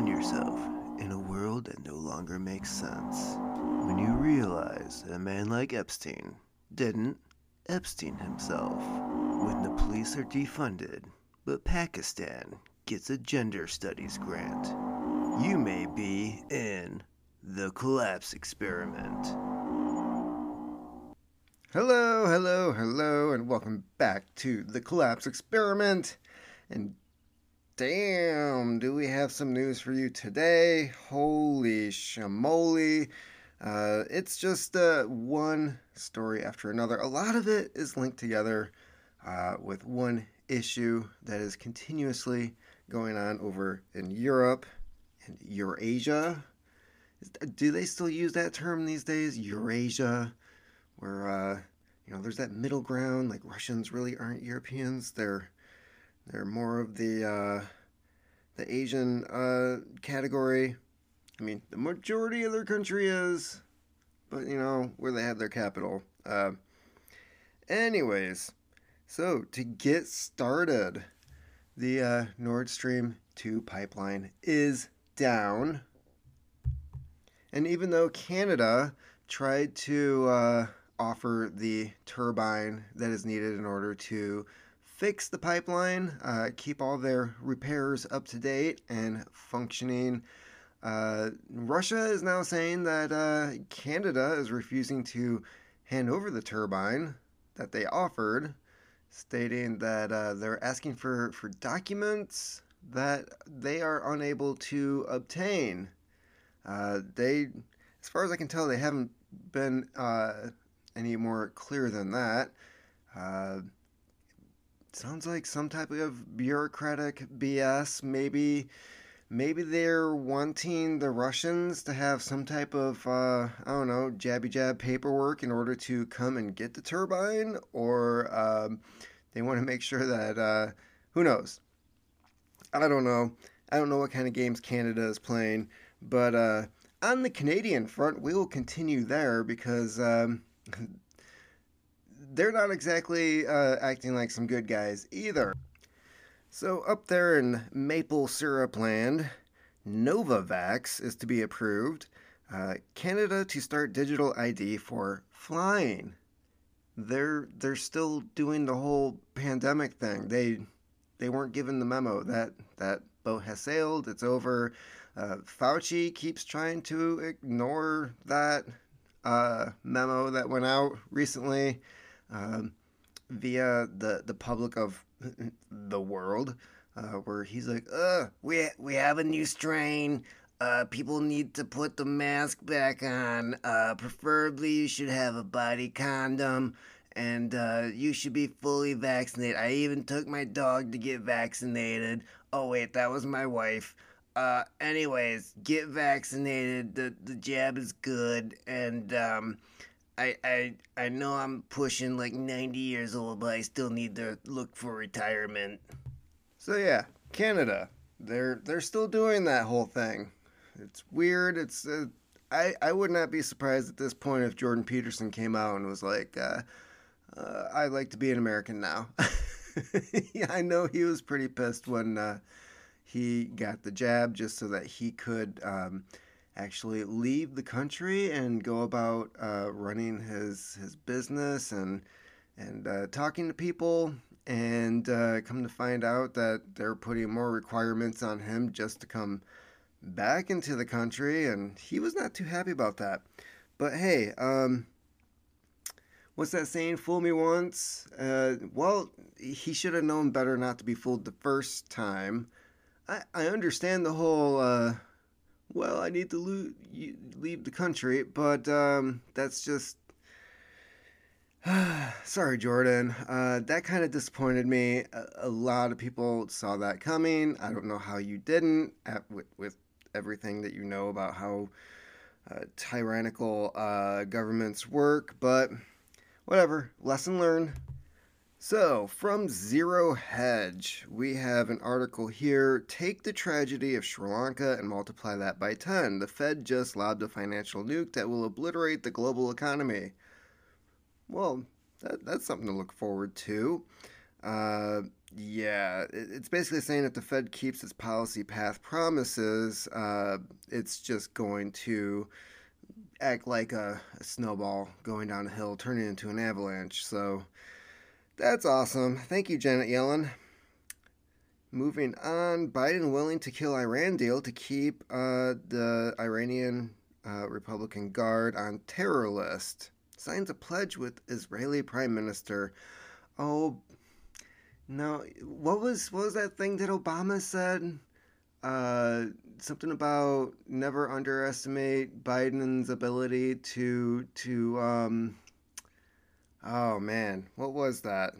find yourself in a world that no longer makes sense. When you realize that a man like Epstein didn't Epstein himself. When the police are defunded, but Pakistan gets a gender studies grant. You may be in the collapse experiment. Hello, hello, hello, and welcome back to the Collapse Experiment. And damn, do we have some news for you today? Holy shamoli. Uh, it's just uh, one story after another. A lot of it is linked together uh, with one issue that is continuously going on over in Europe and Eurasia. Do they still use that term these days? Eurasia? where uh, you know there's that middle ground. Like Russians really aren't Europeans. They're they're more of the uh, the Asian uh, category. I mean, the majority of their country is, but you know where they have their capital. Uh, anyways, so to get started, the uh, Nord Stream two pipeline is down, and even though Canada tried to uh, offer the turbine that is needed in order to fix the pipeline, uh, keep all their repairs up to date and functioning. Uh, Russia is now saying that uh, Canada is refusing to hand over the turbine that they offered, stating that uh, they're asking for, for documents that they are unable to obtain. Uh, they, as far as I can tell, they haven't been uh, any more clear than that. Sounds like some type of bureaucratic BS. Maybe, maybe they're wanting the Russians to have some type of uh, I don't know jabby jab paperwork in order to come and get the turbine, or um, they want to make sure that uh, who knows. I don't know. I don't know what kind of games Canada is playing, but uh, on the Canadian front, we will continue there because. Um, they're not exactly uh, acting like some good guys either. So, up there in Maple Syrup Land, Novavax is to be approved. Uh, Canada to start digital ID for flying. They're they're still doing the whole pandemic thing. They they weren't given the memo that that boat has sailed. It's over. Uh, Fauci keeps trying to ignore that uh, memo that went out recently um, via the the public of the world, uh, where he's like, "Uh, we we have a new strain. Uh, people need to put the mask back on. Uh, preferably, you should have a body condom." And uh, you should be fully vaccinated. I even took my dog to get vaccinated. Oh, wait, that was my wife. Uh, anyways, get vaccinated. The the jab is good, and um, I I I know I'm pushing like 90 years old, but I still need to look for retirement. So yeah, Canada, they're they're still doing that whole thing. It's weird. It's uh, I I would not be surprised at this point if Jordan Peterson came out and was like, uh, uh, "I'd like to be an American now." yeah, I know he was pretty pissed when uh, he got the jab just so that he could um, actually leave the country and go about uh, running his his business and and uh, talking to people. And uh, come to find out that they're putting more requirements on him just to come back into the country. And he was not too happy about that. But hey um, what's that saying? Fool me once uh, well he should have known better not to be fooled the first time. I, I understand the whole, uh, well, I need to lo- leave the country, but um, that's just. Sorry, Jordan. Uh, that kind of disappointed me. A, a, lot of people saw that coming. I don't know how you didn't, at, with, with everything that you know about how uh, tyrannical uh, governments work, but whatever. Lesson learned. So, from Zero Hedge, we have an article here. Take the tragedy of Sri Lanka and multiply that by 10. The Fed just lobbed a financial nuke that will obliterate the global economy. Well, that, that's something to look forward to. Uh, Yeah, it's basically saying if the Fed keeps its policy path promises, uh, it's just going to act like a, a, snowball going down a hill, turning into an avalanche. So that's awesome. Thank you, Janet Yellen. Moving on, Biden willing to kill Iran deal to keep uh, the Iranian uh, Republican Guard on terror list. Signs a pledge with Israeli Prime Minister. Oh, no. What was what was that thing that Obama said? Uh, something about never underestimate Biden's ability to to um. Oh man, what was that?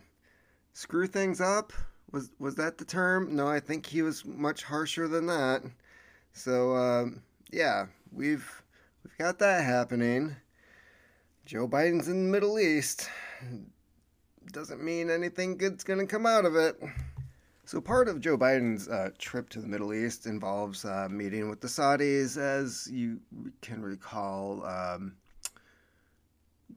Screw things up was was that the term? No, I think he was much harsher than that. So um, yeah, we've we've got that happening. Joe Biden's in the Middle East. Doesn't mean anything good's gonna come out of it. So part of Joe Biden's uh, trip to the Middle East involves uh, meeting with the Saudis, as you can recall. Um,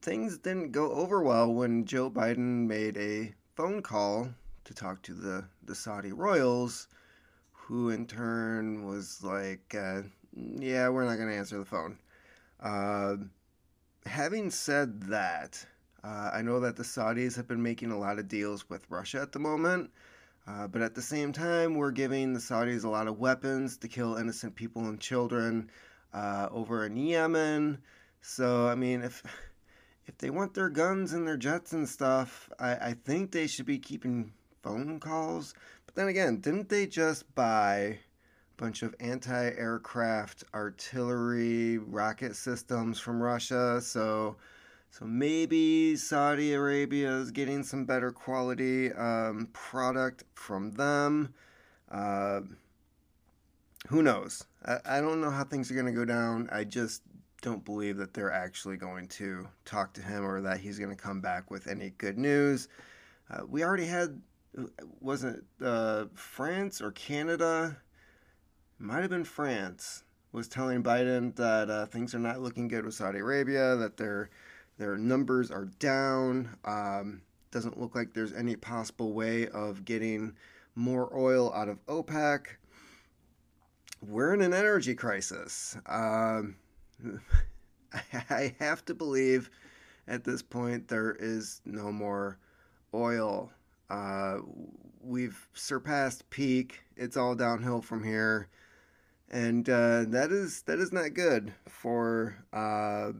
things didn't go over well when Joe Biden made a phone call to talk to the, the Saudi royals, who in turn was like, uh, yeah, we're not going to answer the phone. Uh, having said that, uh, I know that the Saudis have been making a lot of deals with Russia at the moment, uh, but at the same time, we're giving the Saudis a lot of weapons to kill innocent people and children uh, over in Yemen. So, I mean, if if they want their guns and their jets and stuff, I, I think they should be keeping phone calls. But then again, didn't they just buy a bunch of anti aircraft artillery rocket systems from Russia? So. So maybe Saudi Arabia is getting some better quality um, product from them. Uh, who knows? I, I don't know how things are going to go down. I just don't believe that they're actually going to talk to him or that he's going to come back with any good news. Uh, we already had wasn't uh, France or Canada? Might have been France was telling Biden that uh, things are not looking good with Saudi Arabia, that their their numbers are down. Um, doesn't look like there's any possible way of getting more oil out of OPEC. We're in an energy crisis. Um, I have to believe at this point there is no more oil uh, we've surpassed peak. It's all downhill from here, and uh, that is that is not good for uh,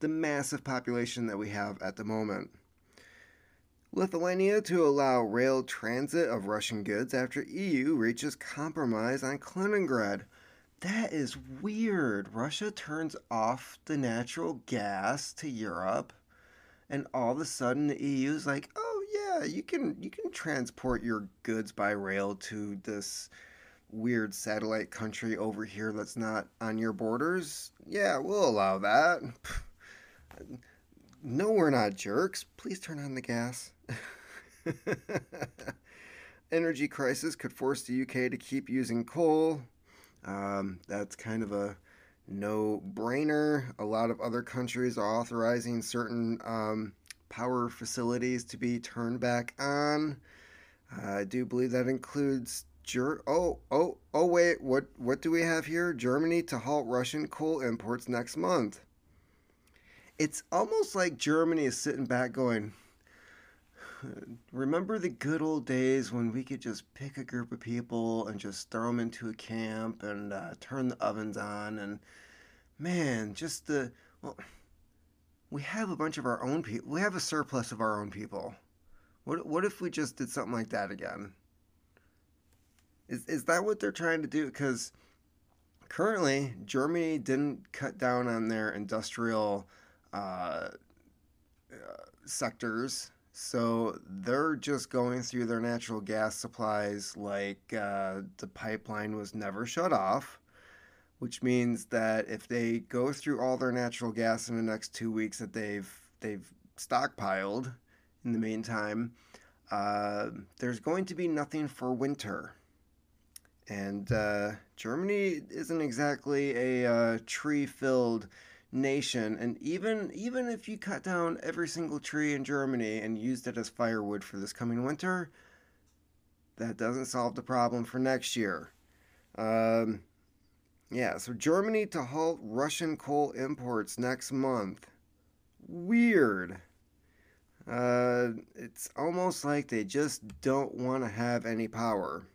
the massive population that we have at the moment. Lithuania to allow rail transit of Russian goods after EU reaches compromise on Kaliningrad. That is weird. Russia turns off the natural gas to Europe, and all of a sudden the EU is like, oh, yeah, you can you can transport your goods by rail to this weird satellite country over here that's not on your borders. Yeah, we'll allow that. No, we're not jerks. Please turn on the gas. Energy crisis could force the UK to keep using coal. Um, that's kind of a no brainer. A lot of other countries are authorizing certain um, power facilities to be turned back on. I do believe that includes Ger- oh oh oh wait what what do we have here? Germany to halt Russian coal imports next month. It's almost like Germany is sitting back going, remember the good old days when we could just pick a group of people and just throw them into a camp and uh, turn the ovens on and man, just the well we have a bunch of our own people. We have a surplus of our own people. What what if we just did something like that again? Is is that what they're trying to do? Because currently Germany didn't cut down on their industrial uh, uh, sectors, so they're just going through their natural gas supplies like uh, the pipeline was never shut off which means that if they go through all their natural gas in the next two weeks that they've they've stockpiled in the meantime, uh, there's going to be nothing for winter. And uh, Germany isn't exactly a uh, tree-filled nation, and even even if you cut down every single tree in Germany and used it as firewood for this coming winter, that doesn't solve the problem for next year. Um, yeah, so Germany to halt Russian coal imports next month. Weird. Uh, it's almost like they just don't want to have any power.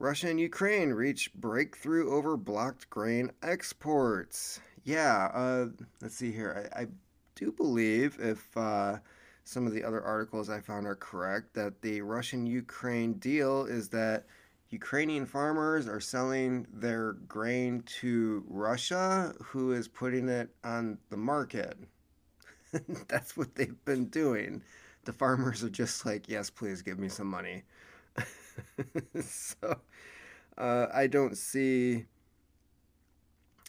Russia and Ukraine reach breakthrough over blocked grain exports. Yeah, uh, let's see here. I, I do believe, if uh, some of the other articles I found are correct, that the Russian Ukraine deal is that Ukrainian farmers are selling their grain to Russia, who is putting it on the market. That's what they've been doing. The farmers are just like, yes, please give me some money. so uh, I don't see.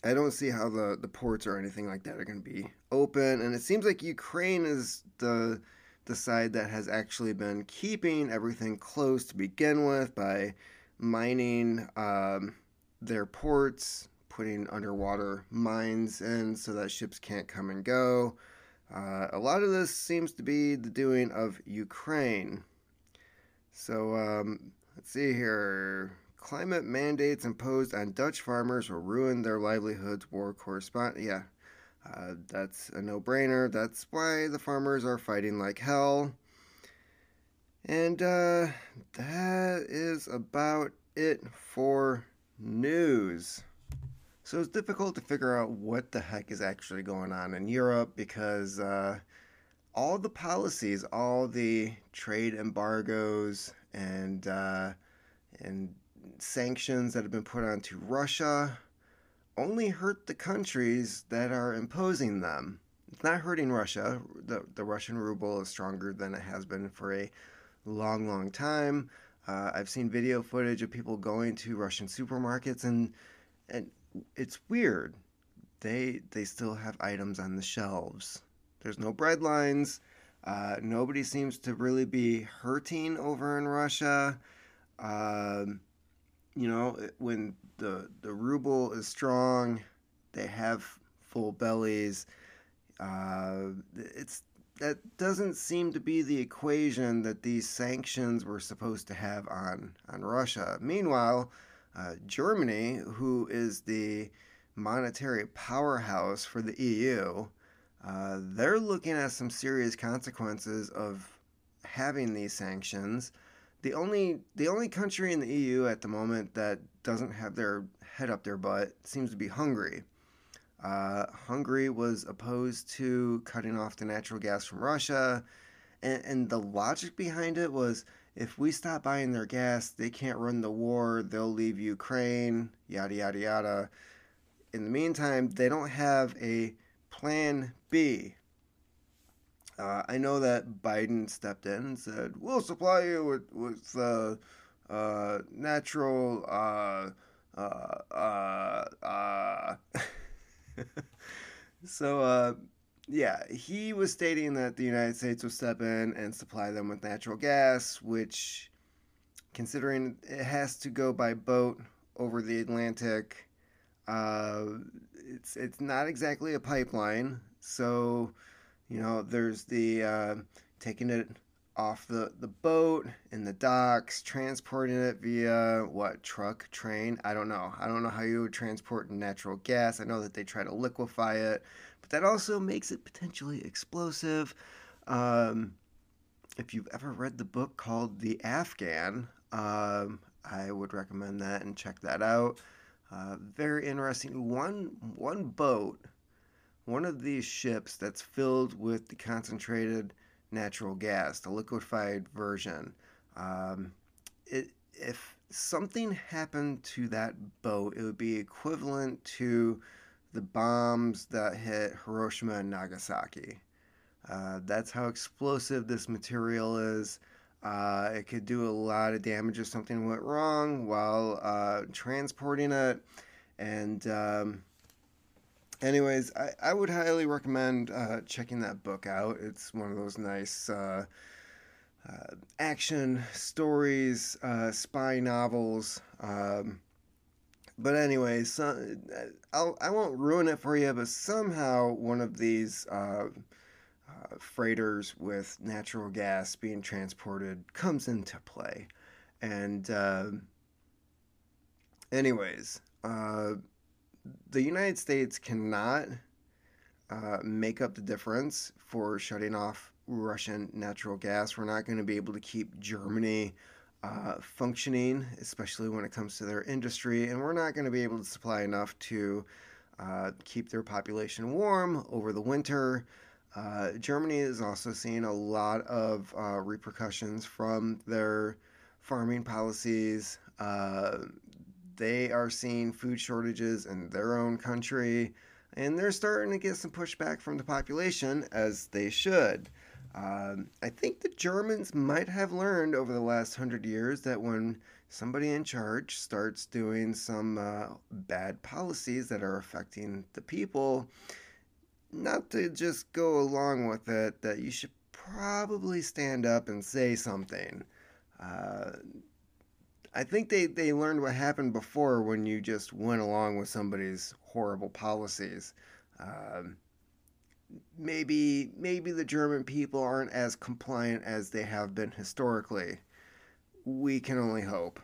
I don't see how the, the ports or anything like that are going to be open, and it seems like Ukraine is the the side that has actually been keeping everything closed to begin with by mining um, their ports, putting underwater mines in so that ships can't come and go. Uh, a lot of this seems to be the doing of Ukraine. So um, let's see here. Climate mandates imposed on Dutch farmers will ruin their livelihoods. War correspondent. Yeah, uh, that's a no-brainer. That's why the farmers are fighting like hell. And uh, that is about it for news. So it's difficult to figure out what the heck is actually going on in Europe because uh, all the policies, all the trade embargoes and uh, and sanctions that have been put onto Russia only hurt the countries that are imposing them. It's not hurting Russia. The, the Russian ruble is stronger than it has been for a long, long time. Uh, I've seen video footage of people going to Russian supermarkets, and and it's weird. They they still have items on the shelves. There's no bread lines. Uh, nobody seems to really be hurting over in Russia. Um, you know, when the the ruble is strong, they have full bellies. Uh, it's that doesn't seem to be the equation that these sanctions were supposed to have on on Russia. Meanwhile, uh, Germany, who is the monetary powerhouse for the EU, uh, they're looking at some serious consequences of having these sanctions. The only the only country in the EU at the moment that doesn't have their head up their butt seems to be Hungary. Uh, Hungary was opposed to cutting off the natural gas from Russia, and, and the logic behind it was if we stop buying their gas, they can't run the war, they'll leave Ukraine, yada, yada, yada. In the meantime, they don't have a plan B. Uh, I know that Biden stepped in and said, we'll supply you with, with uh, uh, natural. Uh, uh, uh, so, yeah, he was stating that the United States would step in and supply them with natural gas, which, considering it has to go by boat over the Atlantic, uh, it's it's not exactly a pipeline. So, you know, there's the uh, taking it off the, the boat in the docks, transporting it via what truck, train? I don't know. I don't know how you would transport natural gas. I know that they try to liquefy it but that also makes it potentially explosive. Um, if you've ever read the book called The Afghan, um, I would recommend that and check that out. Uh, very interesting. One one boat, one of these ships that's filled with the concentrated natural gas, the liquefied version. Um, it, if something happened to that boat, it would be equivalent to the bombs that hit Hiroshima and Nagasaki. Uh, that's how explosive this material is. Uh, it could do a lot of damage if something went wrong while uh, transporting it. And, um, anyways, I, I, would highly recommend uh, checking that book out. It's one of those nice uh, uh, action stories, spy novels. Um, but anyway, so, I'll, I won't ruin it for you, but somehow one of these freighters with natural gas being transported comes into play. And, uh, anyways, uh, the United States cannot uh, make up the difference for shutting off Russian natural gas. We're not going to be able to keep Germany uh, functioning, especially when it comes to their industry, and we're not going to be able to supply enough to uh, keep their population warm over the winter. Uh, Germany is also seeing a lot of uh, repercussions from their farming policies. Uh, they are seeing food shortages in their own country, and they're starting to get some pushback from the population, as they should. Um, I think the Germans might have learned over the last hundred years that when somebody in charge starts doing some uh, bad policies that are affecting the people, not to just go along with it, that you should probably stand up and say something. Uh, I think they, they learned what happened before when you just went along with somebody's horrible policies. Um, maybe maybe the German people aren't as compliant as they have been historically. We can only hope.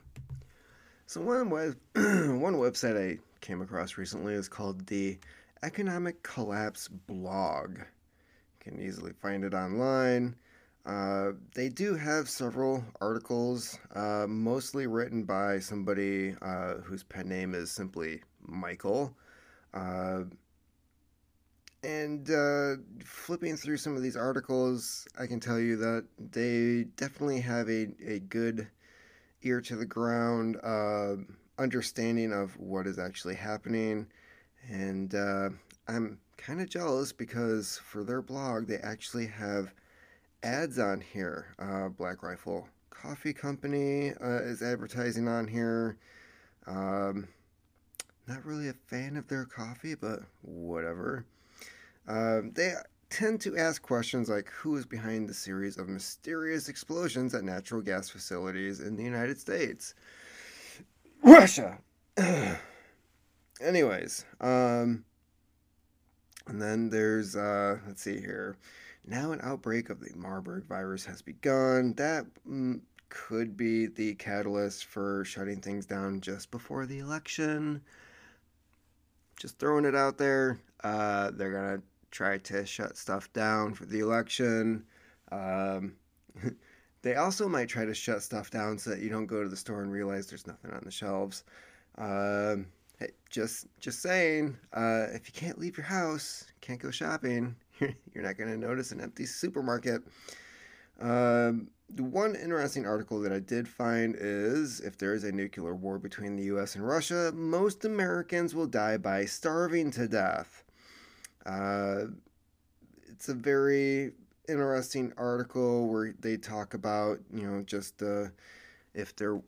So one web, one website I came across recently is called the Economic Collapse Blog. You can easily find it online. Uh, they do have several articles, uh, mostly written by somebody uh, whose pen name is simply Michael. Uh, and uh, flipping through some of these articles, I can tell you that they definitely have a, a good ear to the ground uh, understanding of what is actually happening. And I'm kind of jealous because for their blog, they actually have ads on here. Uh, Black Rifle Coffee Company uh, is advertising on here. Um, not really a fan of their coffee, but whatever. Um, they tend to ask questions like who is behind the series of mysterious explosions at natural gas facilities in the United States? Russia! Anyways, um, and then there's, uh, let's see here. Now an outbreak of the Marburg virus has begun. That mm, could be the catalyst for shutting things down just before the election. Just throwing it out there. Uh, they're going to try to shut stuff down for the election. Um, they also might try to shut stuff down so that you don't go to the store and realize there's nothing on the shelves. Um, hey, just just saying, uh, if you can't leave your house, can't go shopping, you're not going to notice an empty supermarket. Um, the one interesting article that I did find is if there is a nuclear war between the US and Russia, most Americans will die by starving to death. Uh, it's a very interesting article where they talk about, you know, just uh, if there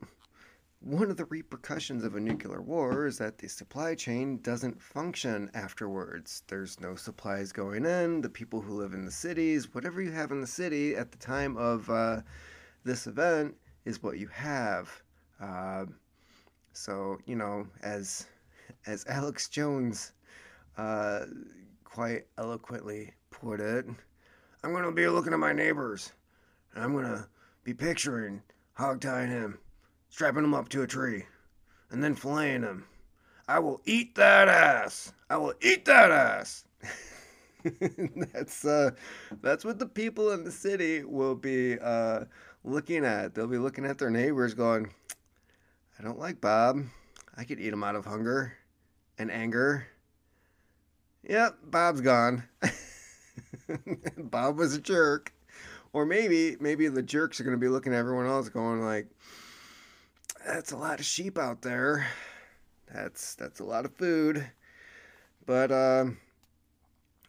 one of the repercussions of a nuclear war is that the supply chain doesn't function afterwards. There's no supplies going in. The people who live in the cities, whatever you have in the city at the time of uh, this event, is what you have. Uh, so you know, as as Alex Jones uh, quite eloquently put it, I'm gonna be looking at my neighbors, and I'm gonna be picturing hog tying him strapping him up to a tree, and then filleting him. I will eat that ass. I will eat that ass. that's uh, that's what the people in the city will be uh, looking at. They'll be looking at their neighbors, going, "I don't like Bob. I could eat him out of hunger and anger." Yep, Bob's gone. Bob was a jerk. Or maybe, maybe the jerks are going to be looking at everyone else, going like, that's a lot of sheep out there. That's that's a lot of food. But uh,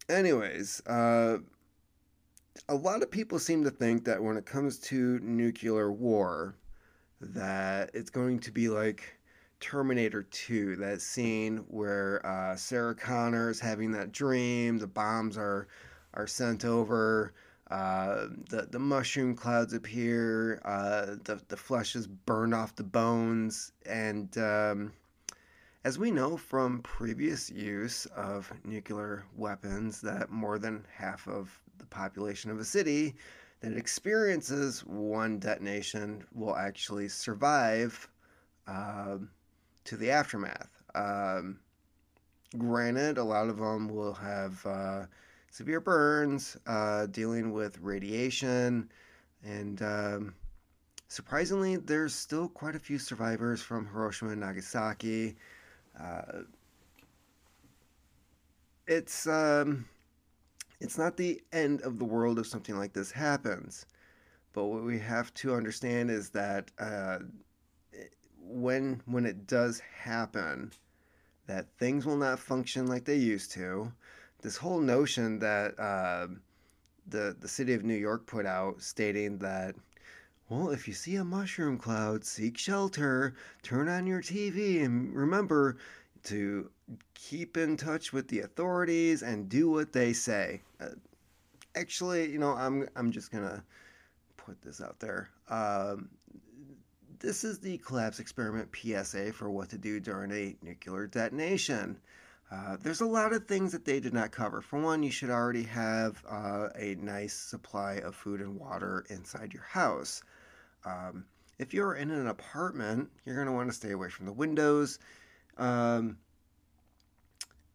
anyways, uh, a lot of people seem to think that when it comes to nuclear war, that it's going to be like Terminator 2, that scene where uh, Sarah Connor is having that dream, the bombs are are sent over, uh, the the mushroom clouds appear. Uh, the the flesh is burned off the bones, and um, as we know from previous use of nuclear weapons, that more than half of the population of a city that experiences one detonation will actually survive um, to the aftermath. Um, granted, a lot of them will have uh, severe burns, uh, dealing with radiation, and um, surprisingly, there's still quite a few survivors from Hiroshima and Nagasaki. Uh, it's um, it's not the end of the world if something like this happens, but what we have to understand is that uh, when when it does happen, that things will not function like they used to. This whole notion that uh, the the city of New York put out, stating that well, if you see a mushroom cloud, seek shelter, turn on your TV, and remember to keep in touch with the authorities and do what they say. Uh, actually, you know, I'm I'm just gonna put this out there. Um, this is the collapse experiment PSA for what to do during a nuclear detonation. Uh, there's a lot of things that they did not cover. For one, you should already have uh, a nice supply of food and water inside your house. Um, if you're in an apartment, you're going to want to stay away from the windows. Um,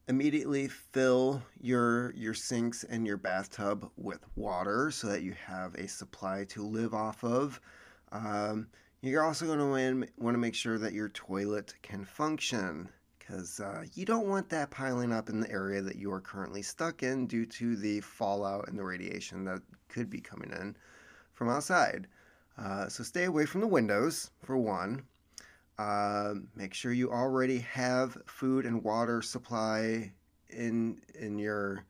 immediately fill your your sinks and your bathtub with water so that you have a supply to live off of. Um, you're also going to want to make sure that your toilet can function because uh, you don't want that piling up in the area that you are currently stuck in due to the fallout and the radiation that could be coming in from outside. Uh, so stay away from the windows for one. Uh, make sure you already have food and water supply in in your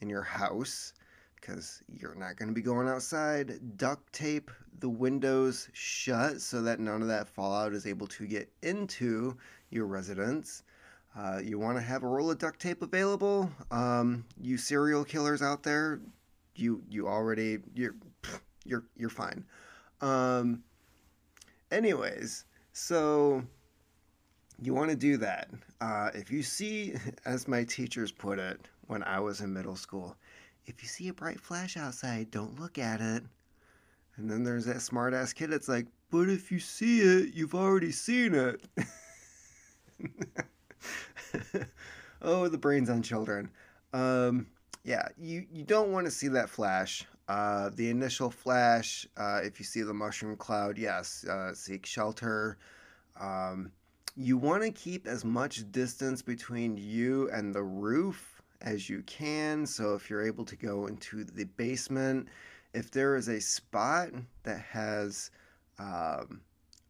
in your house because you're not going to be going outside. Duct tape the windows shut so that none of that fallout is able to get into your residence. Uh, you want to have a roll of duct tape available. Um, you serial killers out there, you you already you're you're you're fine. Um, anyways, so you want to do that. Uh, if you see, as my teachers put it when I was in middle school, if you see a bright flash outside, don't look at it. And then there's that smart ass kid that's like, but if you see it, you've already seen it. oh, the brains on children. Um, yeah, you, you don't want to see that flash. Uh, the initial flash, uh, if you see the mushroom cloud, yes, uh, seek shelter. Um, you want to keep as much distance between you and the roof as you can. So if you're able to go into the basement, if there is a spot that has um,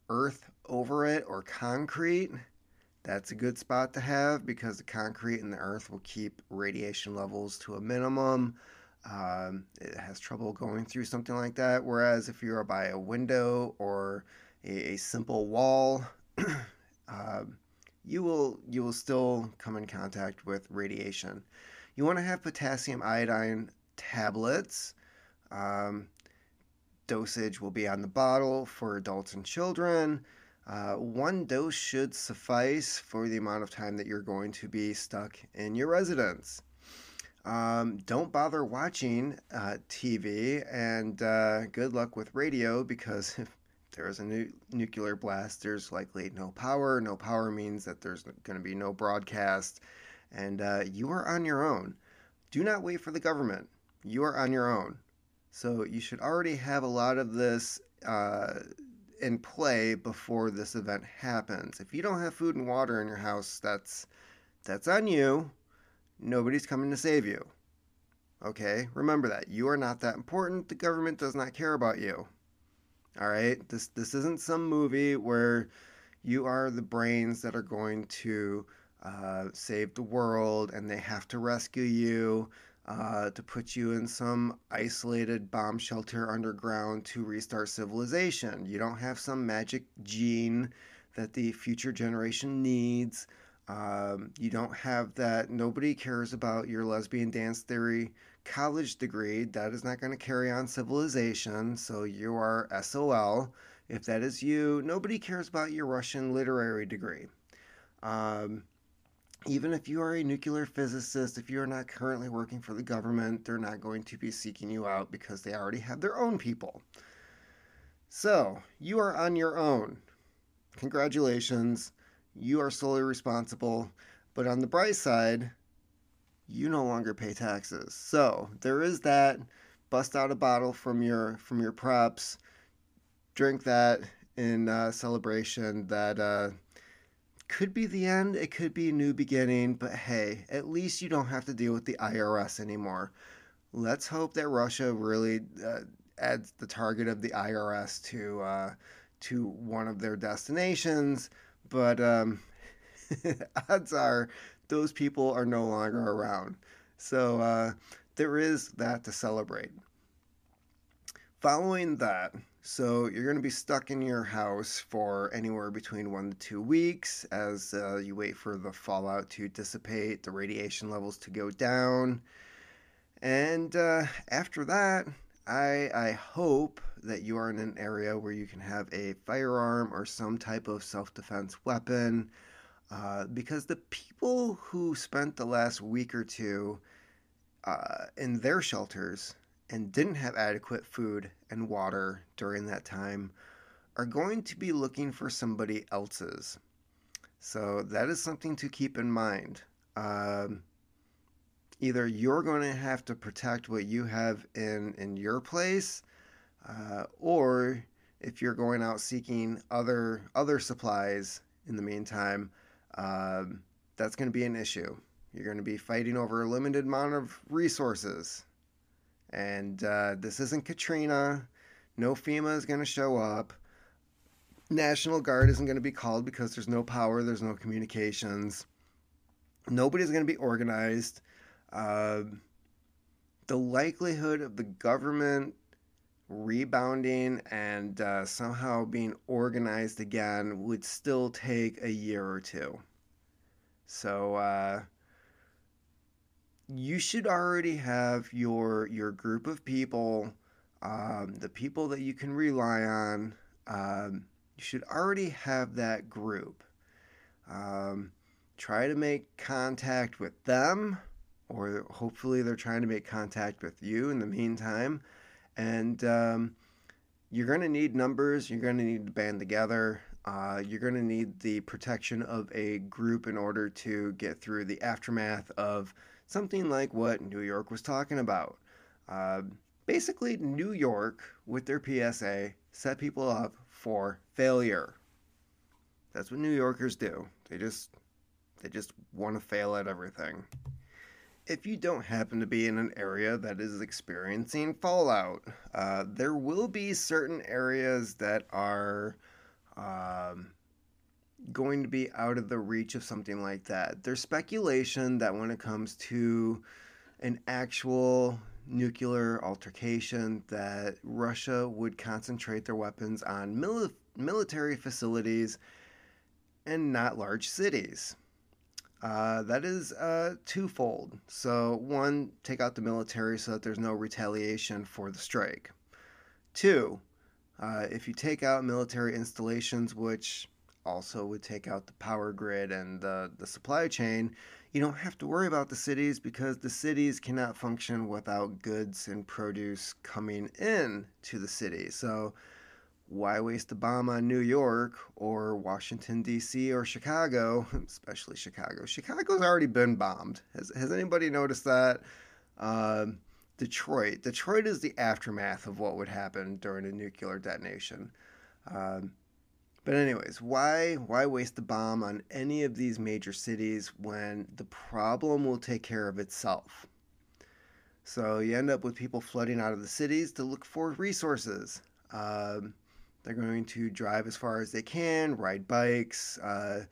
earth over it or concrete, that's a good spot to have because the concrete and the earth will keep radiation levels to a minimum. Um, it has trouble going through something like that. Whereas if you are by a window or a, a simple wall, uh, you will you will still come in contact with radiation. You want to have potassium iodine tablets. Um, dosage will be on the bottle for adults and children. Uh, one dose should suffice for the amount of time that you're going to be stuck in your residence. Um, don't bother watching uh, TV, and uh, good luck with radio because if there is a nu- nuclear blast, there's likely no power. No power means that there's going to be no broadcast, and uh, you are on your own. Do not wait for the government. You are on your own. So you should already have a lot of this in play before this event happens. If you don't have food and water in your house, that's that's on you. Nobody's coming to save you. Okay? Remember that. You are not that important. The government does not care about you. All right? This this isn't some movie where you are the brains that are going to uh, save the world and they have to rescue you uh, to put you in some isolated bomb shelter underground to restart civilization. You don't have some magic gene that the future generation needs. Um, you don't have that. Nobody cares about your lesbian dance theory college degree. That is not going to carry on civilization. So you are SOL. If that is you, nobody cares about your Russian literary degree. Um, even if you are a nuclear physicist, if you are not currently working for the government, they're not going to be seeking you out because they already have their own people. So, you are on your own. Congratulations. You are solely responsible. But on the bright side, you no longer pay taxes. So, there is that bust out a bottle from your from your props, drink that in uh, celebration that uh, could be the end, it could be a new beginning, but hey, at least you don't have to deal with the IRS anymore. Let's hope that Russia really uh, adds the target of the IRS to uh, to one of their destinations, but um, odds are those people are no longer around. So uh, there is that to celebrate. Following that, so you're going to be stuck in your house for anywhere between one to two weeks as uh, you wait for the fallout to dissipate, the radiation levels to go down. And uh, after that, I, I hope that you are in an area where you can have a firearm or some type of self defense weapon. Uh, because the people who spent the last week or two uh, in their shelters and didn't have adequate food and water during that time are going to be looking for somebody else's. So that is something to keep in mind. Um, either you're going to have to protect what you have in in your place, uh, or if you're going out seeking other other supplies in the meantime, um, that's going to be an issue. You're going to be fighting over a limited amount of resources. And uh, this isn't Katrina. No FEMA is going to show up. National Guard isn't going to be called because there's no power, there's no communications. Nobody's going to be organized. Uh, the likelihood of the government rebounding and uh, somehow being organized again would still take a year or two. So, uh, you should already have your your group of people, um, the people that you can rely on. Um, you should already have that group. Um, try to make contact with them, or hopefully they're trying to make contact with you in the meantime. And um, you're going to need numbers. You're going to need to band together. Uh, you're going to need the protection of a group in order to get through the aftermath of something like what New York was talking about. Uh, basically, New York, with their PSA, set people up for failure. That's what New Yorkers do. They just they just want to fail at everything. If you don't happen to be in an area that is experiencing fallout, uh, there will be certain areas that are um, going to be out of the reach of something like that. There's speculation that when it comes to an actual nuclear altercation that Russia would concentrate their weapons on mili- military facilities and not large cities. Uh, that is uh, twofold. So, one, take out the military so that there's no retaliation for the strike. Two, uh, if you take out military installations, which also would take out the power grid and the, the supply chain, you don't have to worry about the cities because the cities cannot function without goods and produce coming in to the city. So why waste a bomb on New York or Washington D.C. or Chicago, especially Chicago? Chicago's already been bombed. Has has anybody noticed that? Um, Detroit. Detroit is the aftermath of what would happen during a nuclear detonation. Um, but anyways, why why waste the bomb on any of these major cities when the problem will take care of itself? So you end up with people flooding out of the cities to look for resources. Um, they're going to drive as far as they can, ride bikes, uh,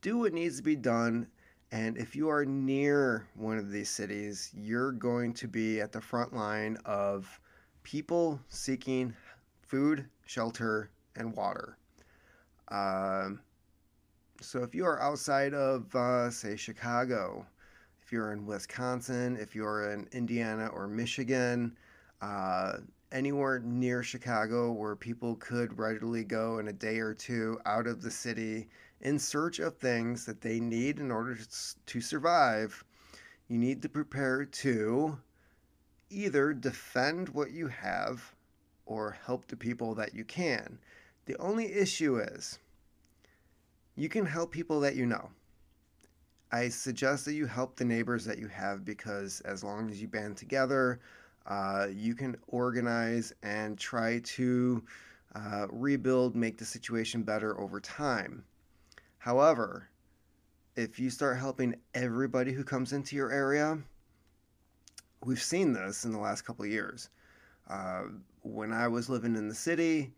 do what needs to be done. And if you are near one of these cities, you're going to be at the front line of people seeking food, shelter, and water. Um, so if you are outside of, uh, say, Chicago, if you're in Wisconsin, if you're in Indiana or Michigan, uh, anywhere near Chicago where people could readily go in a day or two out of the city in search of things that they need in order to survive, you need to prepare to either defend what you have or help the people that you can. The only issue is you can help people that you know. I suggest that you help the neighbors that you have because as long as you band together, uh, you can organize and try to uh, rebuild, make the situation better over time. However, if you start helping everybody who comes into your area, we've seen this in the last couple of years. Uh, when I was living in the city,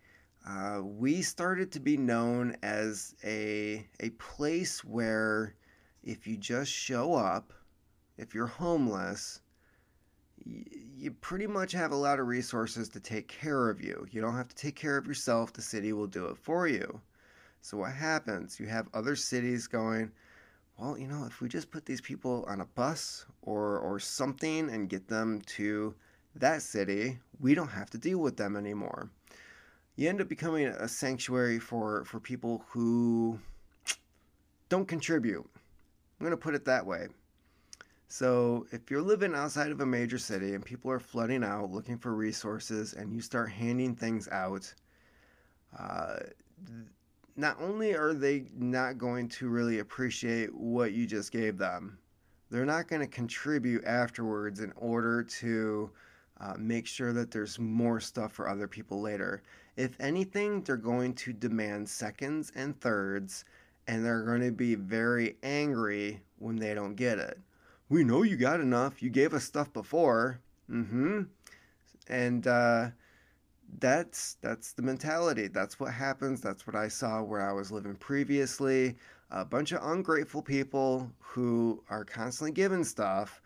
uh, we started to be known as a a place where if you just show up, if you're homeless, y- you pretty much have a lot of resources to take care of you. You don't have to take care of yourself, the city will do it for you. So, what happens? You have other cities going, well, you know, if we just put these people on a bus or, or something and get them to that city, we don't have to deal with them anymore. You end up becoming a sanctuary for, for people who don't contribute. I'm going to put it that way. So, if you're living outside of a major city and people are flooding out looking for resources and you start handing things out, uh, not only are they not going to really appreciate what you just gave them, they're not going to contribute afterwards in order to uh, make sure that there's more stuff for other people later. If anything, they're going to demand seconds and thirds, and they're going to be very angry when they don't get it. We know you got enough. You gave us stuff before. Mm hmm. And, uh, that's that's the mentality. That's what happens. That's what I saw where I was living previously. A bunch of ungrateful people who are constantly given stuff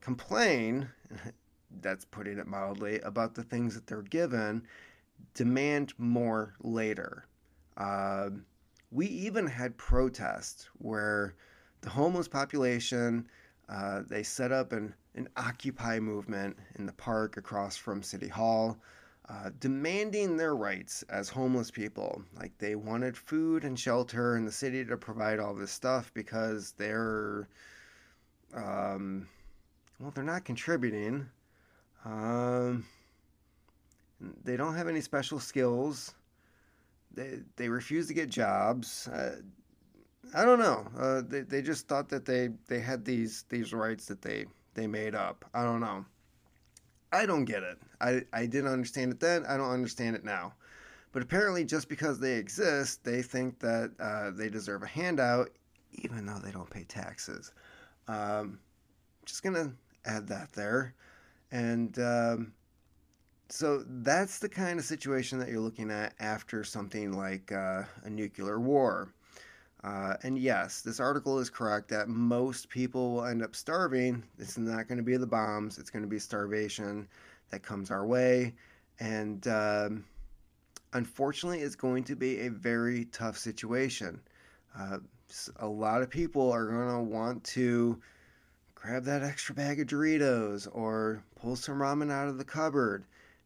complain, that's putting it mildly, about the things that they're given, demand more later. Uh, we even had protests where the homeless population uh, they set up an, an occupy movement in the park across from city hall uh, demanding their rights as homeless people. Like they wanted food and shelter and the city to provide all this stuff because they're, um, well, they're not contributing. Um, they don't have any special skills. They, they refuse to get jobs. Uh, I don't know. Uh, they, they just thought that they, they had these these rights that they, they made up. I don't know. I don't get it. I, I didn't understand it then. I don't understand it now. But apparently, just because they exist, they think that uh, they deserve a handout, even though they don't pay taxes. Um, just to add that there. And um, so that's the kind of situation that you're looking at after something like uh, a nuclear war. Uh, and yes, this article is correct that most people will end up starving. It's not going to be the bombs, it's going to be starvation that comes our way. And um, unfortunately, it's going to be a very tough situation. Uh, a lot of people are going to want to grab that extra bag of Doritos or pull some ramen out of the cupboard.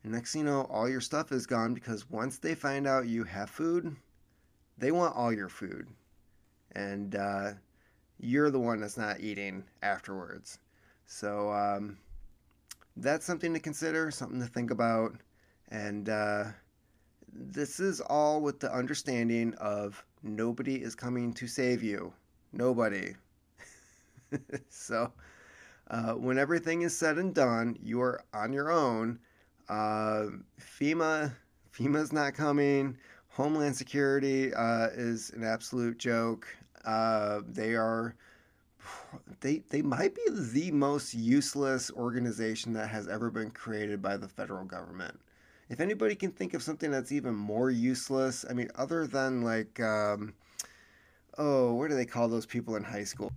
Next thing you know, all your stuff is gone because once they find out you have food, they want all your food and uh, you're the one that's not eating afterwards. So um, that's something to consider, something to think about, and uh, this is all with the understanding of nobody is coming to save you. Nobody. so uh, when everything is said and done, you are on your own. Uh, FEMA, FEMA's not coming. Homeland Security uh, is an absolute joke. Uh, they are they they might be the most useless organization that has ever been created by the federal government. If anybody can think of something that's even more useless, I mean, other than like, um, oh, what do they call those people in high school?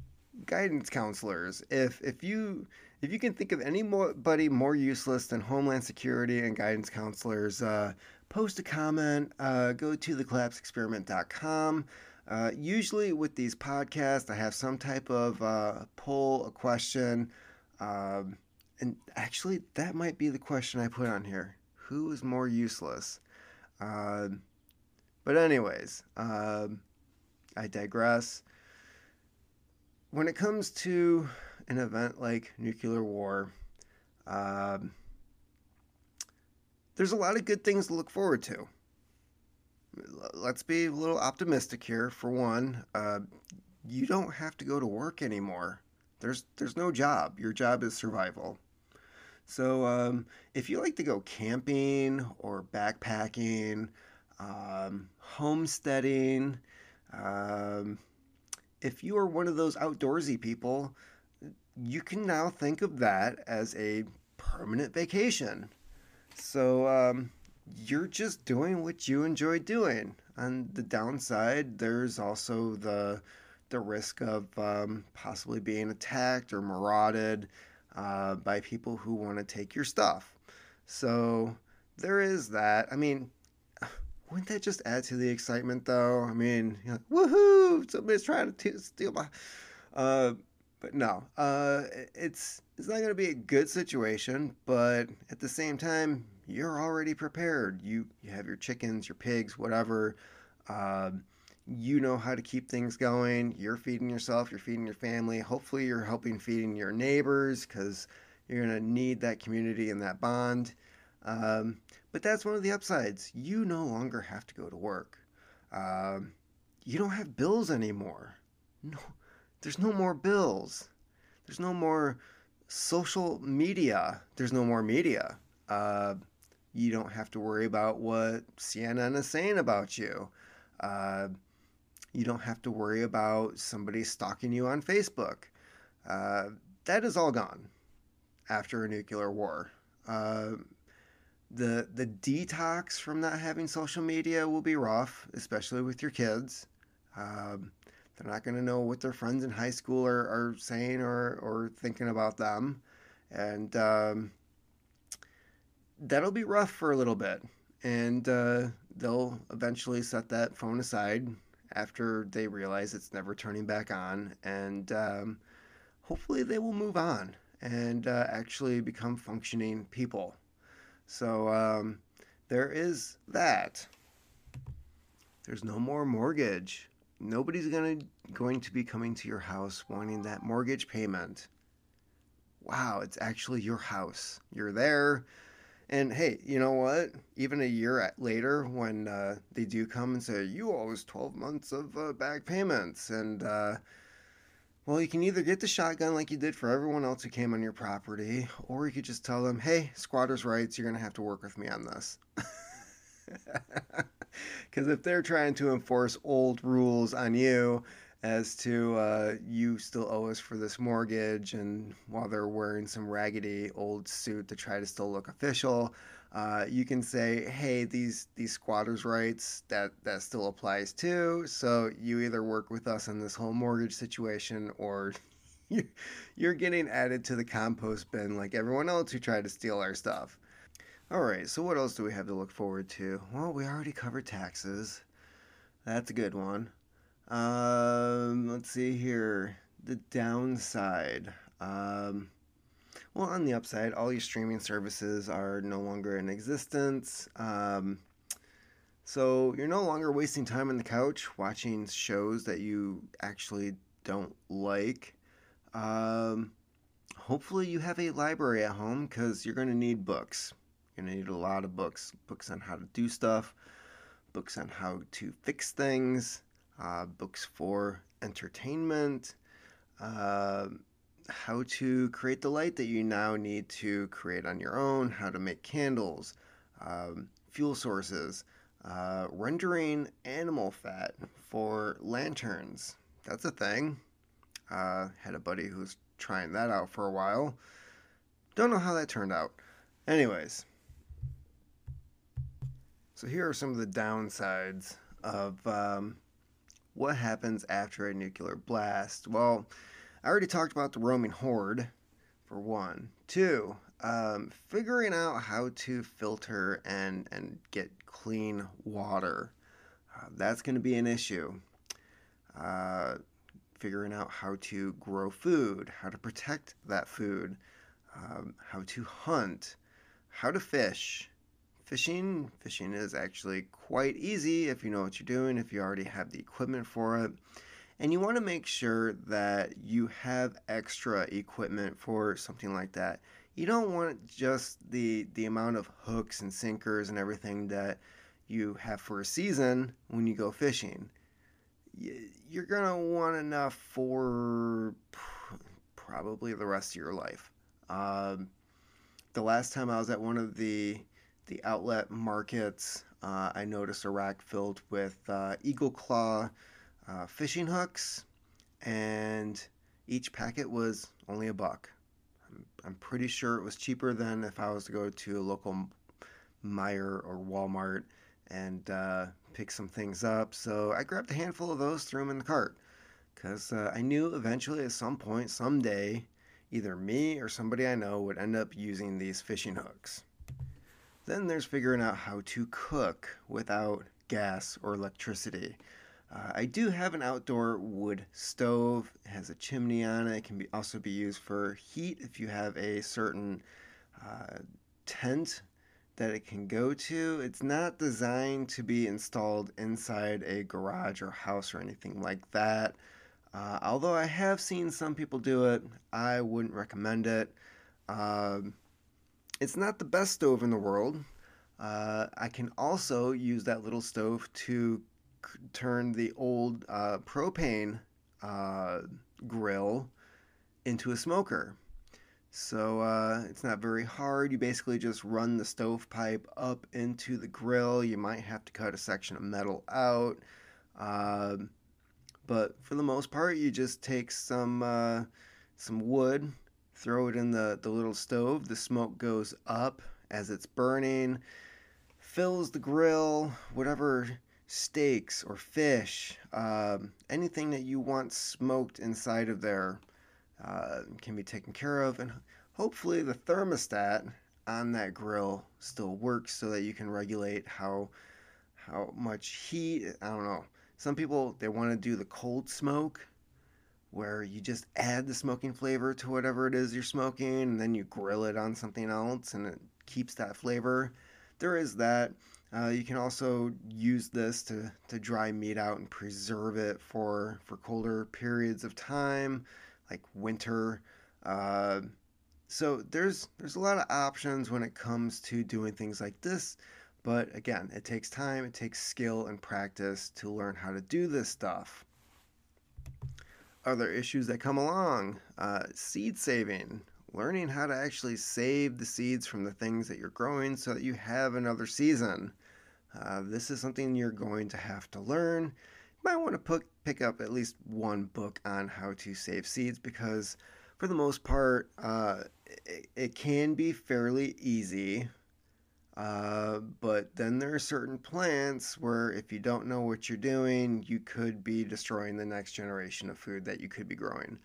Guidance counselors. If if you if you can think of anybody more useless than Homeland Security and guidance counselors, uh, post a comment. Uh, go to thecollapseexperiment.com. Uh, usually with these podcasts, I have some type of uh, poll, a question. Um, and actually, that might be the question I put on here. Who is more useless? Uh, but, anyways, um, I digress. When it comes to an event like nuclear war, um, there's a lot of good things to look forward to. Let's be a little optimistic here. For one, uh, you don't have to go to work anymore. There's there's no job. Your job is survival. So um, if you like to go camping or backpacking, um, homesteading, um, if you are one of those outdoorsy people, you can now think of that as a permanent vacation. So um, you're just doing what you enjoy doing. On the downside, there's also the the risk of um, possibly being attacked or marauded uh, by people who want to take your stuff. So there is that. I mean, wouldn't that just add to the excitement, though? I mean, like, woohoo! Somebody's trying to steal my. Uh, but no, uh, it's it's not going to be a good situation. But at the same time, you're already prepared. You you have your chickens, your pigs, whatever. Uh, you know how to keep things going. You're feeding yourself, you're feeding your family. Hopefully, you're helping feeding your neighbors because you're going to need that community and that bond. Um, but that's one of the upsides. You no longer have to go to work. Um, you don't have bills anymore. No, there's no more bills. There's no more social media. There's no more media. Uh, you don't have to worry about what CNN is saying about you. Uh, you don't have to worry about somebody stalking you on Facebook. Uh, that is all gone after a nuclear war. Uh, the the detox from not having social media will be rough, especially with your kids. Um, they're not going to know what their friends in high school are, are saying or, or thinking about them. And um, that'll be rough for a little bit. And uh, they'll eventually set that phone aside after they realize it's never turning back on. And um, hopefully they will move on and uh, actually become functioning people. So um, there is that. There's no more mortgage. Nobody's gonna going to be coming to your house wanting that mortgage payment. Wow, it's actually your house. You're there. And hey, you know what? Even a year later, when uh, they do come and say, you owe us 12 months of uh, back payments, and uh, well, you can either get the shotgun like you did for everyone else who came on your property, or you could just tell them, hey, squatters' rights, you're going to have to work with me on this. Because if they're trying to enforce old rules on you as to uh, you still owe us for this mortgage, and while they're wearing some raggedy old suit to try to still look official, uh, you can say, "Hey, these these squatters' rights that that still applies too. So you either work with us on this whole mortgage situation, or you're getting added to the compost bin like everyone else who tried to steal our stuff." All right, so what else do we have to look forward to? Well, we already covered taxes. That's a good one. Um, let's see here. The downside. Um, well, on the upside, all your streaming services are no longer in existence. Um, so you're no longer wasting time on the couch watching shows that you actually don't like. Um, hopefully, you have a library at home because you're going to need books. You're going to need a lot of books books on how to do stuff, books on how to fix things, uh, books for entertainment, uh, how to create the light that you now need to create on your own, how to make candles, um, fuel sources, uh, rendering animal fat for lanterns. That's a thing. Uh, had a buddy who's trying that out for a while. Don't know how that turned out. Anyways, so here are some of the downsides of um, what happens after a nuclear blast. Well, I already talked about the roaming horde, for one. Two, um, figuring out how to filter and, and get clean water. Uh, that's going to be an issue. Uh, figuring out how to grow food, how to protect that food, um, how to hunt, how to fish, fishing. Fishing is actually quite easy if you know what you're doing, if you already have the equipment for it. And you want to make sure that you have extra equipment for something like that. You don't want just the the amount of hooks and sinkers and everything that you have for a season when you go fishing. You're going to want enough for probably the rest of your life. Um, the last time I was at one of the the outlet markets, uh, I noticed a rack filled with uh, Eagle Claw uh, fishing hooks, and each packet was only a buck. I'm, pretty sure it was cheaper than if I was to go to a local Meijer or Walmart and uh, pick some things up. So I grabbed a handful of those, threw them in the cart, because uh, I knew eventually at some point, someday, either me or somebody I know would end up using these fishing hooks. Then there's figuring out how to cook without gas or electricity. Uh, I do have an outdoor wood stove. It has a chimney on it. It can be, also be used for heat if you have a certain uh, tent that it can go to. It's not designed to be installed inside a garage or house or anything like that. Uh, although I have seen some people do it, I wouldn't recommend it. Um, it's not the best stove in the world. Uh, I can also use that little stove to c- turn the old uh, propane uh, grill into a smoker. So uh, it's not very hard. You basically just run the stovepipe up into the grill. You might have to cut a section of metal out. Um, but for the most part, you just take some uh, some wood, throw it in the, the little stove. The smoke goes up as it's burning, fills the grill, whatever steaks or fish, um, anything that you want smoked inside of there uh, can be taken care of. And hopefully, the thermostat on that grill still works so that you can regulate how how much heat. I don't know. Some people they want to do the cold smoke where you just add the smoking flavor to whatever it is you're smoking and then you grill it on something else and it keeps that flavor. There is that. Uh, you can also use this to, to dry meat out and preserve it for, for colder periods of time, like winter. Uh, so there's there's a lot of options when it comes to doing things like this. But again, it takes time, it takes skill and practice to learn how to do this stuff other issues that come along. Uh, seed saving, learning how to actually save the seeds from the things that you're growing so that you have another season. Uh, this is something you're going to have to learn. You might want to put, pick up at least one book on how to save seeds because, for the most part, uh, it, it can be fairly easy. Uh, but then there are certain plants where if you don't know what you're doing, you could be destroying the next generation of food that you could be growing.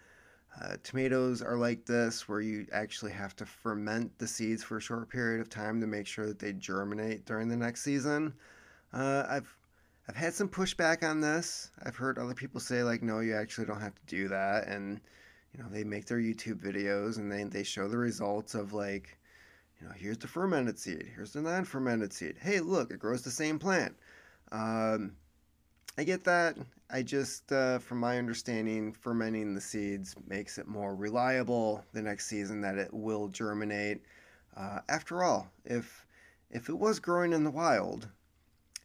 Uh, tomatoes are like this, where you actually have to ferment the seeds for a short period of time to make sure that they germinate during the next season. Uh, I've I've had some pushback on this. I've heard other people say like, no, you actually don't have to do that, and you know they make their YouTube videos and they they show the results of like you know, here's the fermented seed, here's the non fermented seed. Hey, look, it grows the same plant. Um, I get that. I just, uh, from my understanding, fermenting the seeds makes it more reliable the next season that it will germinate. Uh, after all, if if it was growing in the wild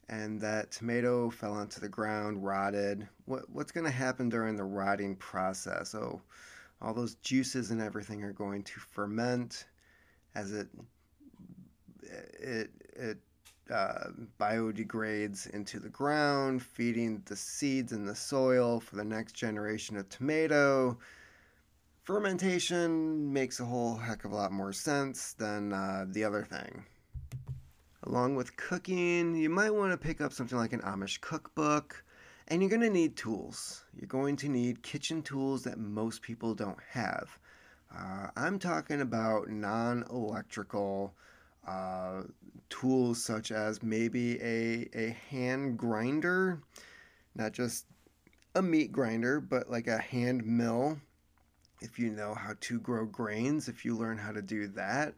and that tomato fell onto the ground, rotted, what what's going to happen during the rotting process? Oh, all those juices and everything are going to ferment as it it it uh, biodegrades into the ground, feeding the seeds in the soil for the next generation of tomato. Fermentation makes a whole heck of a lot more sense than uh, the other thing. Along with cooking, you might want to pick up something like an Amish cookbook, and you're going to need tools. You're going to need kitchen tools that most people don't have. Uh, I'm talking about non electrical uh, tools such as maybe a, a hand grinder, not just a meat grinder, but like a hand mill. If you know how to grow grains, if you learn how to do that,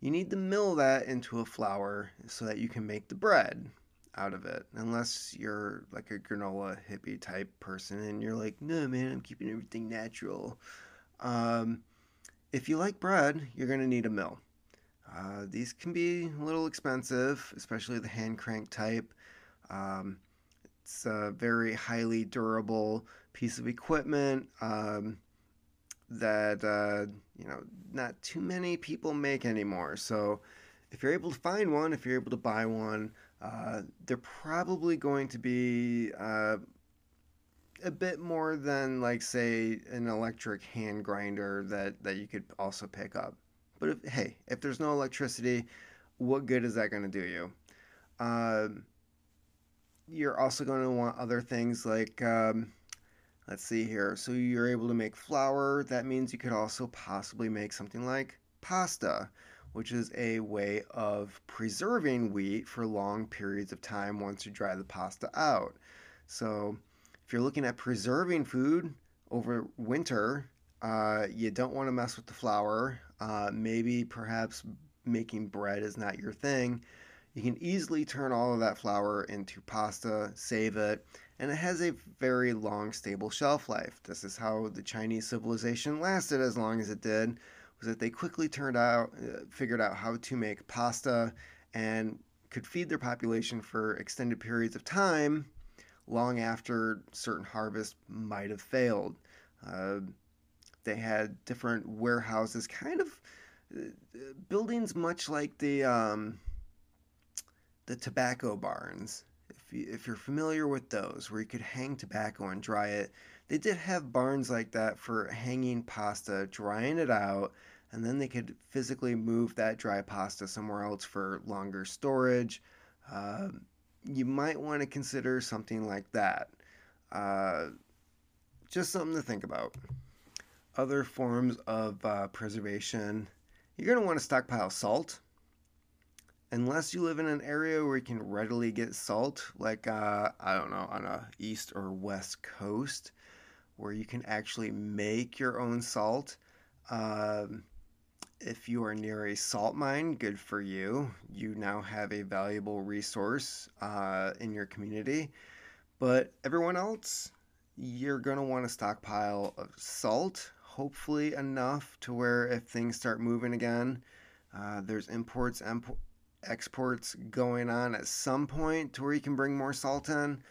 you need to mill that into a flour so that you can make the bread out of it. Unless you're like a granola hippie type person and you're like, no, man, I'm keeping everything natural. Um, if you like bread, you're going to need a mill. Uh, these can be a little expensive, especially the hand crank type. Um, it's a very highly durable piece of equipment um, that uh, you know not too many people make anymore. So if you're able to find one, if you're able to buy one, uh, they're probably going to be uh, a bit more than like say an electric hand grinder that that you could also pick up. But if, hey, if there's no electricity, what good is that going to do you? Um, you're also going to want other things like, um, let's see here. So you're able to make flour. That means you could also possibly make something like pasta, which is a way of preserving wheat for long periods of time once you dry the pasta out. So if you're looking at preserving food over winter, uh, you don't want to mess with the flour. Uh, maybe perhaps making bread is not your thing. You can easily turn all of that flour into pasta, save it, and it has a very long, stable shelf life. This is how the Chinese civilization lasted as long as it did. Was that they quickly turned out, uh, figured out how to make pasta, and could feed their population for extended periods of time, long after certain harvests might have failed. Uh, they had different warehouses, kind of uh, buildings much like the um, the tobacco barns. If, you, if you're familiar with those, where you could hang tobacco and dry it, they did have barns like that for hanging pasta, drying it out, and then they could physically move that dry pasta somewhere else for longer storage. Uh, you might want to consider something like that. Uh, just something to think about. Other forms of uh, preservation, you're going to want to stockpile salt unless you live in an area where you can readily get salt, like uh, I don't know, on a east or west coast, where you can actually make your own salt. Um, if you are near a salt mine, good for you. You now have a valuable resource uh, in your community. But everyone else, you're going to want a stockpile of salt, hopefully enough to where if things start moving again, uh, there's imports, imp- exports going on at some point to where you can bring more salt in.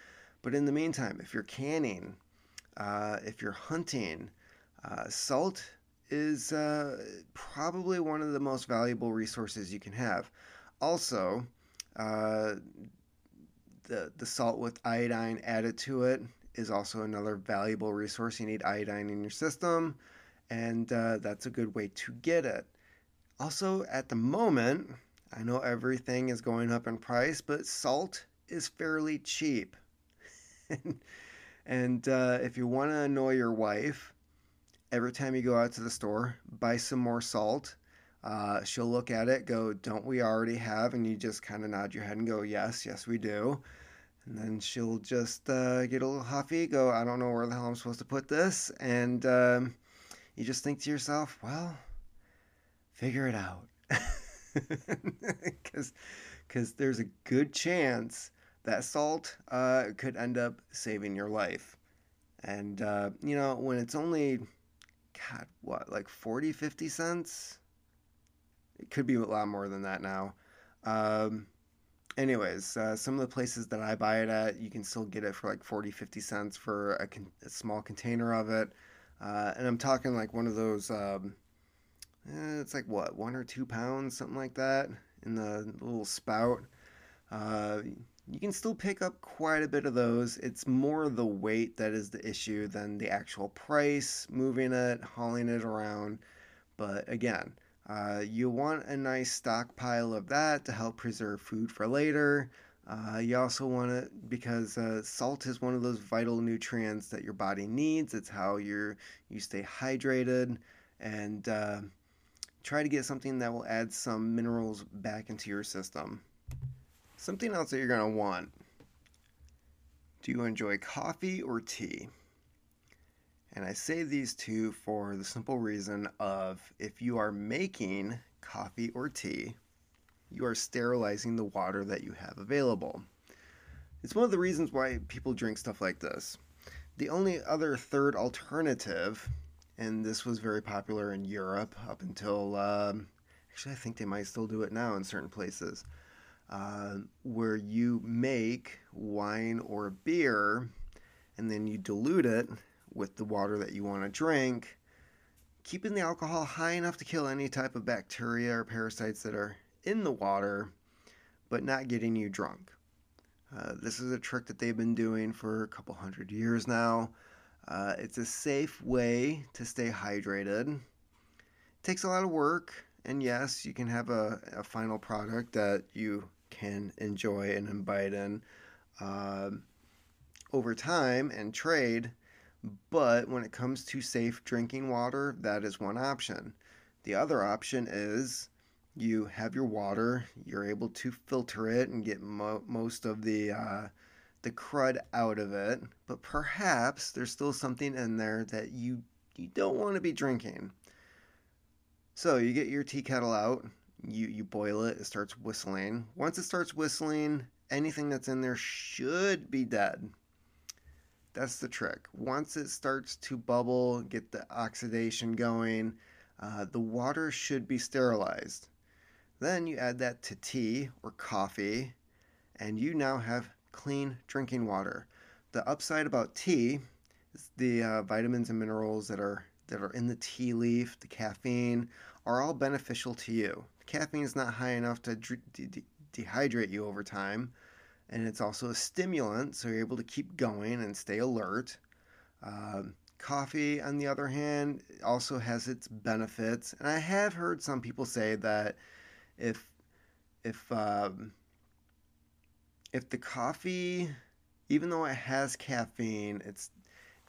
But in the meantime, if you're canning, uh, if you're hunting, uh, salt is uh, probably one of the most valuable resources you can have. Also, uh, the the salt with iodine added to it is also another valuable resource. You need iodine in your system, and uh, that's a good way to get it. Also, at the moment, I know everything is going up in price, but salt is fairly cheap. and uh, if you want to annoy your wife, every time you go out to the store, buy some more salt. Uh, she'll look at it, go, Don't we already have? And you just kind of nod your head and go, Yes, yes, we do. And then she'll just uh, get a little huffy, go, I don't know where the hell I'm supposed to put this. And um, you just think to yourself, Well, figure it out. Because there's a good chance that salt uh, could end up saving your life. And, uh, you know, when it's only God, what, like 40, 50 cents? It could be a lot more than that now. Um, anyways, uh, some of the places that I buy it at, you can still get it for like 40, 50 cents for a, con- a small container of it. Uh, and I'm talking like one of those, um, eh, it's like what, one or two pounds, something like that, in the little spout. Uh, you can still pick up quite a bit of those. It's more the weight that is the issue than the actual price, moving it, hauling it around. But again, uh, you want a nice stockpile of that to help preserve food for later. Uh, you also want it because uh, salt is one of those vital nutrients that your body needs. It's how you you stay hydrated, and uh, try to get something that will add some minerals back into your system. Something else that you're going to want. Do you enjoy coffee or tea? And I say these two for the simple reason of if you are making coffee, or tea, you are sterilizing the water that you have available. It's one of the reasons why people drink stuff like this. The only other third alternative, and this was very popular in Europe up until, um, actually, I think they might still do it now in certain places, uh, where you make wine or beer and then you dilute it with the water that you want to drink, keeping the alcohol high enough to kill any type of bacteria or parasites that are in the water, but not getting you drunk. Uh, this is a trick that they've been doing for a couple hundred years now. Uh, it's a safe way to stay hydrated. It takes a lot of work, and yes, you can have a, a final product that you can enjoy and imbibe in uh, over time and trade. But when it comes to safe drinking water, that is one option. The other option is you have your water, you're able to filter it and get mo- most of the uh, the crud out of it, but perhaps there's still something in there that you you don't want to be drinking. So you get your tea kettle out, you you boil it, it starts whistling. Once it starts whistling, anything that's in there should be dead. That's the trick. Once it starts to bubble, get the oxidation going, uh, the water should be sterilized. Then you add that to tea or coffee, and you now have clean drinking water. The upside about tea is the uh, vitamins and minerals that are that are in the tea leaf, the caffeine, are all beneficial to you. Caffeine is not high enough to de- de- dehydrate you over time, and it's also a stimulant, so you're able to keep going and stay alert. Um, coffee, on the other hand, also has its benefits, and I have heard some people say that if if um, if the coffee, even though it has caffeine, it's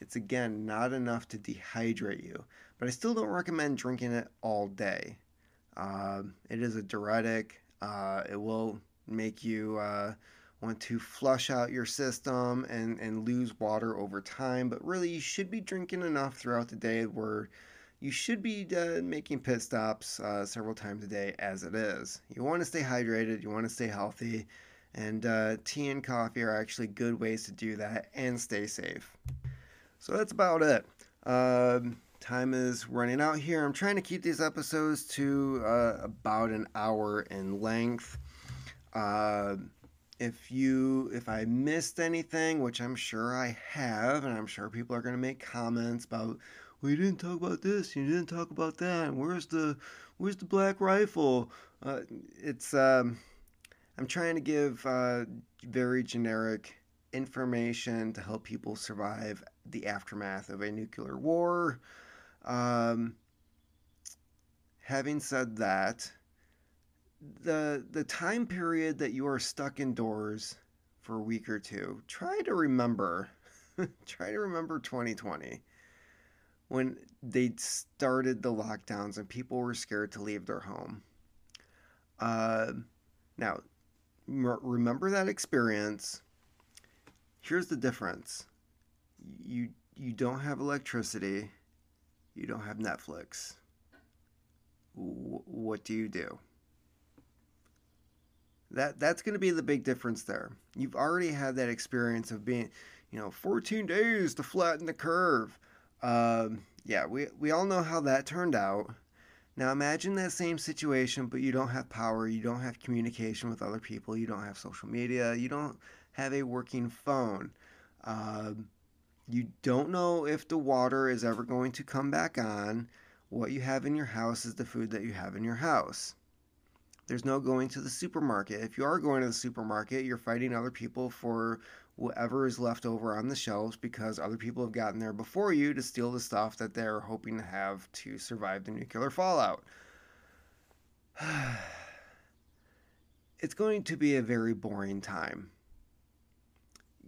it's again not enough to dehydrate you. But I still don't recommend drinking it all day. Um, it is a diuretic. Uh, it will make you uh, want to flush out your system and, and lose water over time. But really, you should be drinking enough throughout the day where you should be uh, making pit stops uh, several times a day as it is. You want to stay hydrated, you want to stay healthy, and uh, tea and coffee are actually good ways to do that and stay safe. So that's about it. Um, time is running out here. I'm trying to keep these episodes to uh, about an hour in length. Uh, if you if I missed anything, which I'm sure I have, and I'm sure people are going to make comments about well, you didn't talk about this, you didn't talk about that. Where's the where's the black rifle? Uh, it's um, I'm trying to give uh, very generic information to help people survive the aftermath of a nuclear war. Um, having said that, the the time period that you are stuck indoors for a week or two, try to remember. try to remember 2020 when they started the lockdowns and people were scared to leave their home. Uh, now, remember that experience. Here's the difference: you you don't have electricity, you don't have Netflix. W- what do you do? That that's going to be the big difference there. You've already had that experience of being, you know, 14 days to flatten the curve. Um, yeah, we, we all know how that turned out. Now imagine that same situation, but you don't have power, you don't have communication with other people, you don't have social media, you don't have a working phone. Um, you don't know if the water is ever going to come back on. What you have in your house is the food that you have in your house. There's no going to the supermarket. If you are going to the supermarket, you're fighting other people for whatever is left over on the shelves because other people have gotten there before you to steal the stuff that they're hoping to have to survive the nuclear fallout. it's going to be a very boring time.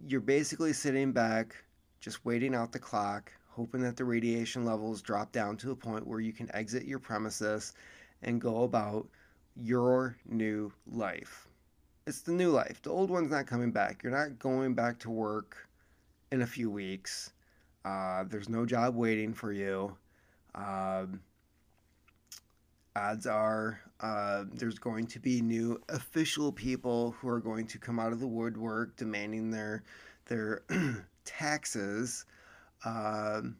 You're basically sitting back, just waiting out the clock, hoping that the radiation levels drop down to a point where you can exit your premises and go about your new life it's the new life. The old one's not coming back. You're not going back to work in a few weeks. Uh, there's no job waiting for you. Um, odds are Uh, there's going to be new official people who are going to come out of the woodwork demanding their their taxes um,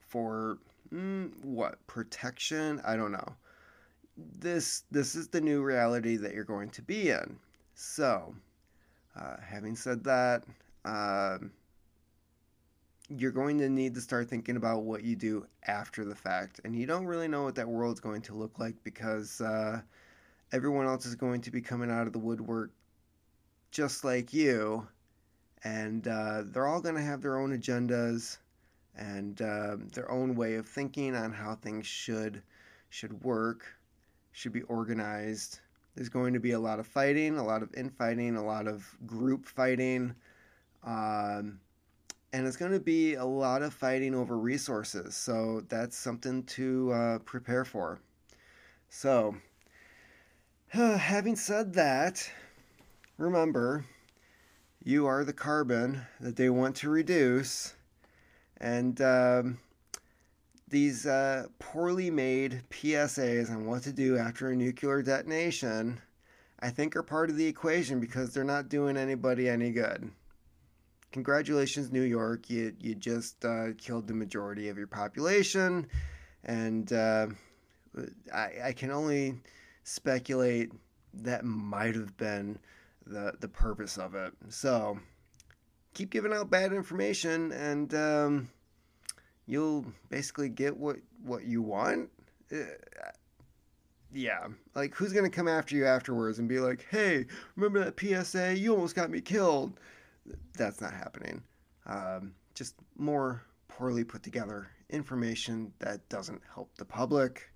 for mm, what protection? I don't know. This this is the new reality that you're going to be in. So, uh, having said that, um, you're going to need to start thinking about what you do after the fact. And you don't really know what that world's going to look like because uh, everyone else is going to be coming out of the woodwork just like you. And uh, they're all going to have their own agendas and uh, their own way of thinking on how things should should work, should be organized. There's going to be a lot of fighting, a lot of infighting, a lot of group fighting. Um, and it's going to be a lot of fighting over resources. So that's something to uh, prepare for. So, having said that, remember, you are the carbon that they want to reduce. And um, these uh, poorly made PSAs on what to do after a nuclear detonation, I think, are part of the equation because they're not doing anybody any good congratulations, New York. You you just uh, killed the majority of your population, and uh, I I can only speculate that might have been the the purpose of it. So keep giving out bad information, and um, you'll basically get what what you want. Uh, yeah, like who's gonna come after you afterwards and be like, "Hey, remember that PSA? You almost got me killed." that's not happening. Um, just more poorly put together information that doesn't help the public.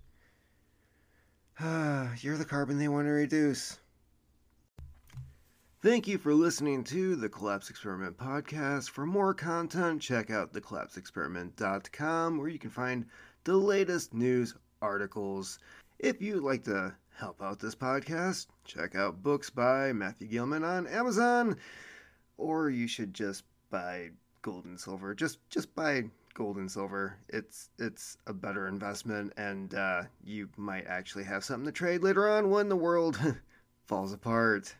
you're the carbon they want to reduce. Thank you for listening to the Collapse Experiment podcast. For more content, check out thecollapseexperiment.com where you can find the latest news articles. If you'd like to help out this podcast, check out books by Matthew Gilman on Amazon or you should just buy gold and silver. Just just buy gold and silver. It's it's a better investment, and uh, you might actually have something to trade later on when the world falls apart.